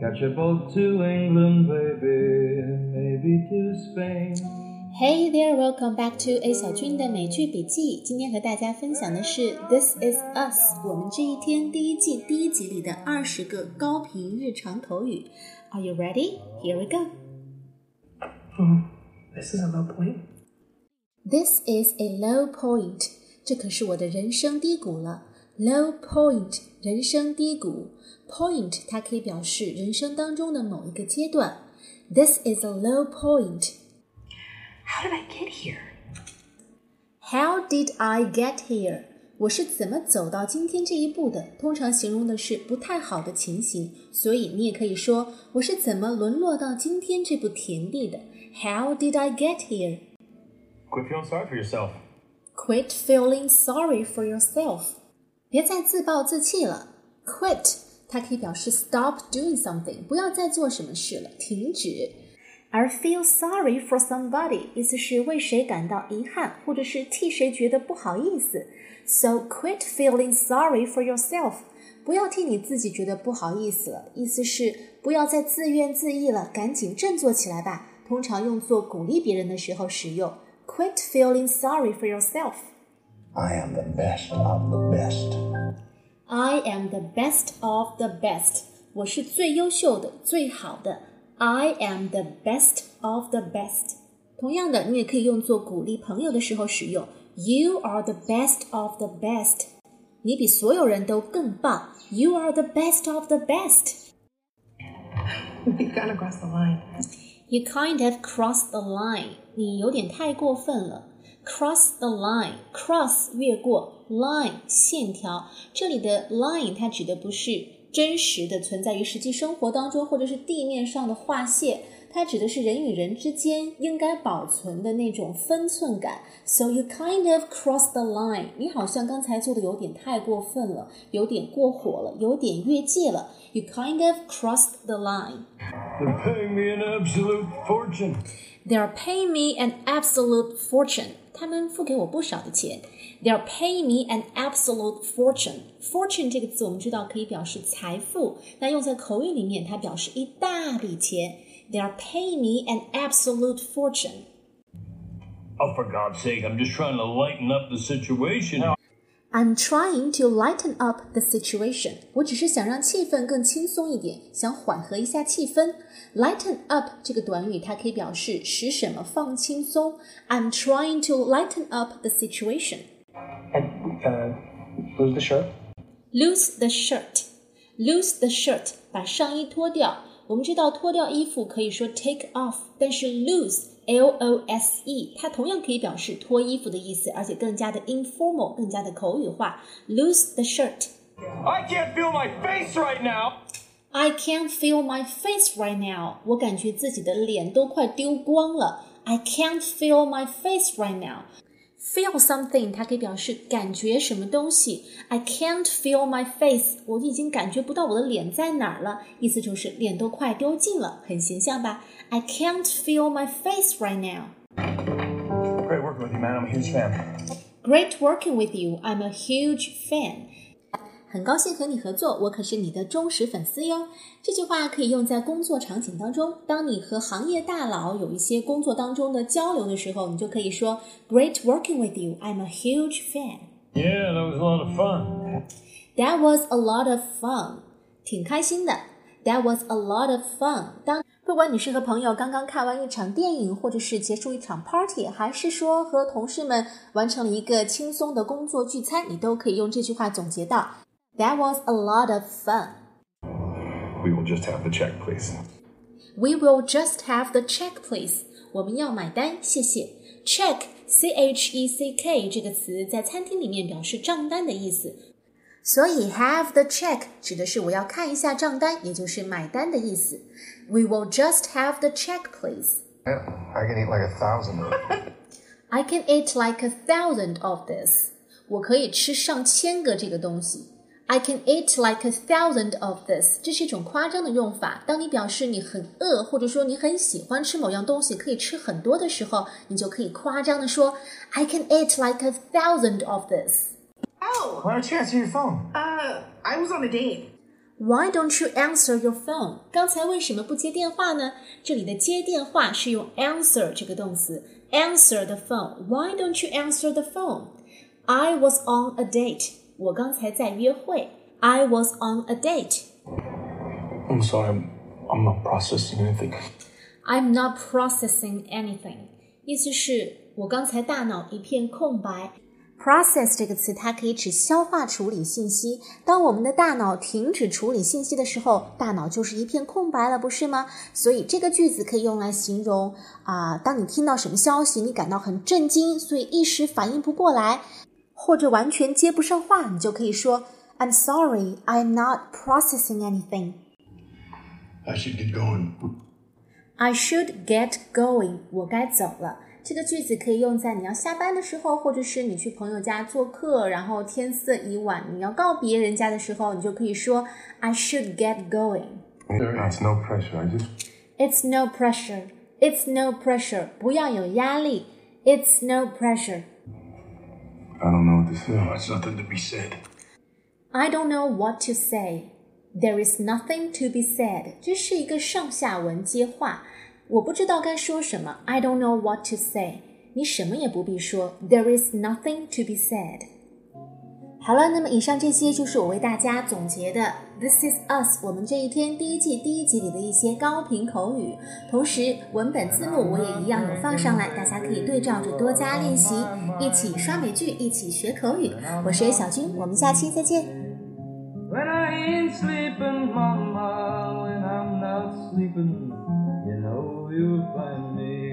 Catch a boat to England, baby, maybe to Spain. Hey there, welcome back to A 小军的美剧笔记。今天和大家分享的是《This Is Us》我们这一天第一季第一集里的二十个高频日常口语。Are you ready? Here we go. Hmm, this is a low point. This is a low point. 这可是我的人生低谷了。 Low point，人生低谷。Point 它可以表示人生当中的某一个阶段。This is a low point. How did I get here? How did I get here? 我是怎么走到今天这一步的？通常形容的是不太好的情形，所以你也可以说我是怎么沦落到今天这步田地的。How did I get here? Quit feeling sorry for yourself. Quit feeling sorry for yourself. 别再自暴自弃了。Quit 它可以表示 stop doing something，不要再做什么事了，停止。而 feel sorry for somebody 意思是为谁感到遗憾，或者是替谁觉得不好意思。So quit feeling sorry for yourself，不要替你自己觉得不好意思了，意思是不要再自怨自艾了，赶紧振作起来吧。通常用作鼓励别人的时候使用。Quit feeling sorry for yourself. I am the best of the best. I am the best of the best. 我是最优秀的、最好的。I am the best of the best. 同样的，你也可以用作鼓励朋友的时候使用。You are the best of the best. 你比所有人都更棒。You are the best of the best. You kind of crossed the line. You kind of crossed the line. 你有点太过分了。 Cross the line, cross 越过 line 线条。这里的 line 它指的不是真实的存在于实际生活当中或者是地面上的划线，它指的是人与人之间应该保存的那种分寸感。So you kind of crossed the line，你好像刚才做的有点太过分了，有点过火了，有点越界了。You kind of crossed the line. They're paying me an absolute fortune. They're paying me an absolute fortune. 他们付给我不少的钱。They're paying me an absolute fortune. Fortune 这个词我们知道可以表示财富，那用在口语里面，它表示一大笔钱。 They're paying me an absolute fortune. Oh, for God's sake, I'm just trying to lighten up the situation. I'm trying to lighten up the situation. 我只是想让气氛更轻松一点，想缓和一下气氛。Lighten up 这个短语，它可以表示使什么放轻松。I'm trying to lighten up the situation. And uh, lose the shirt? Lose the shirt. Lose the shirt，把上衣脱掉。 我们知道脱掉衣服可以说 take off，但是 lose L O S E 它同样可以表示脱衣服的意思，而且更加的 informal，更加的口语化。Lose the shirt. I can't feel my face right now. I can't feel my face right now. 我感觉自己的脸都快丢光了。I can't feel my face right now. Feel something，它可以表示感觉什么东西。I can't feel my face，我已经感觉不到我的脸在哪儿了，意思就是脸都快丢尽了，很形象吧？I can't feel my face right now. Great working with you, man. I'm a huge fan. Great working with you. I'm a huge fan. 很高兴和你合作，我可是你的忠实粉丝哟。这句话可以用在工作场景当中。当你和行业大佬有一些工作当中的交流的时候，你就可以说 Great working with you. I'm a huge fan. Yeah, that was a lot of fun. That was a lot of fun. 挺开心的。That was a lot of fun. 当不管你是和朋友刚刚看完一场电影，或者是结束一场 party，还是说和同事们完成了一个轻松的工作聚餐，你都可以用这句话总结到。That was a lot of fun. We will just have the check, please. We will just have the check, please. 我们要买单，谢谢。Check, c h e c k 这个词在餐厅里面表示账单的意思，所以 have the check 指的是我要看一下账单，也就是买单的意思。We will just have the check, please. I can eat like a thousand. I can eat like a thousand of this. 我可以吃上千个这个东西。 I can eat like a thousand of this，这是一种夸张的用法。当你表示你很饿，或者说你很喜欢吃某样东西，可以吃很多的时候，你就可以夸张的说 I can eat like a thousand of this。 Oh, Why don't you answer your phone? uh, I was on a date. Why don't you answer your phone？刚才为什么不接电话呢？这里的接电话是用 answer 这个动词，answer the phone。Why don't you answer the phone？I was on a date。 我刚才在约会。I was on a date。I'm sorry, I'm, I'm not processing anything. I'm not processing anything，意思是我刚才大脑一片空白。Process 这个词，它可以指消化处理信息。当我们的大脑停止处理信息的时候，大脑就是一片空白了，不是吗？所以这个句子可以用来形容啊、当你听到什么消息，你感到很震惊，所以一时反应不过来，或者完全接不上话，你就可以说 I'm sorry, I'm not processing anything. I should get going. I should get going. 我该走了。这个句子可以用在你要下班的时候，或者是你去朋友家做客，然后天色已晚，你要告别人家的时候，你就可以说 I should get going. It's no pressure. I just. It's no pressure. It's no pressure. 不要有压力。It's no pressure. I don't know what to say. There's nothing to be said. I don't know what to say. There is nothing to be said. 这是一个上下文接话，我不知道该说什么。I don't know what to say. 你什么也不必说。There is nothing to be said. 好了，那么以上这些就是我为大家总结的《This Is Us》我们这一天第一季第一集里的一些高频口语，同时文本字幕我也一样有放上来，大家可以对照着多加练习，一起刷美剧，一起学口语。我是小军，我们下期再见。When I ain't sleeping, mama, when I'm not sleeping, you know you'll find me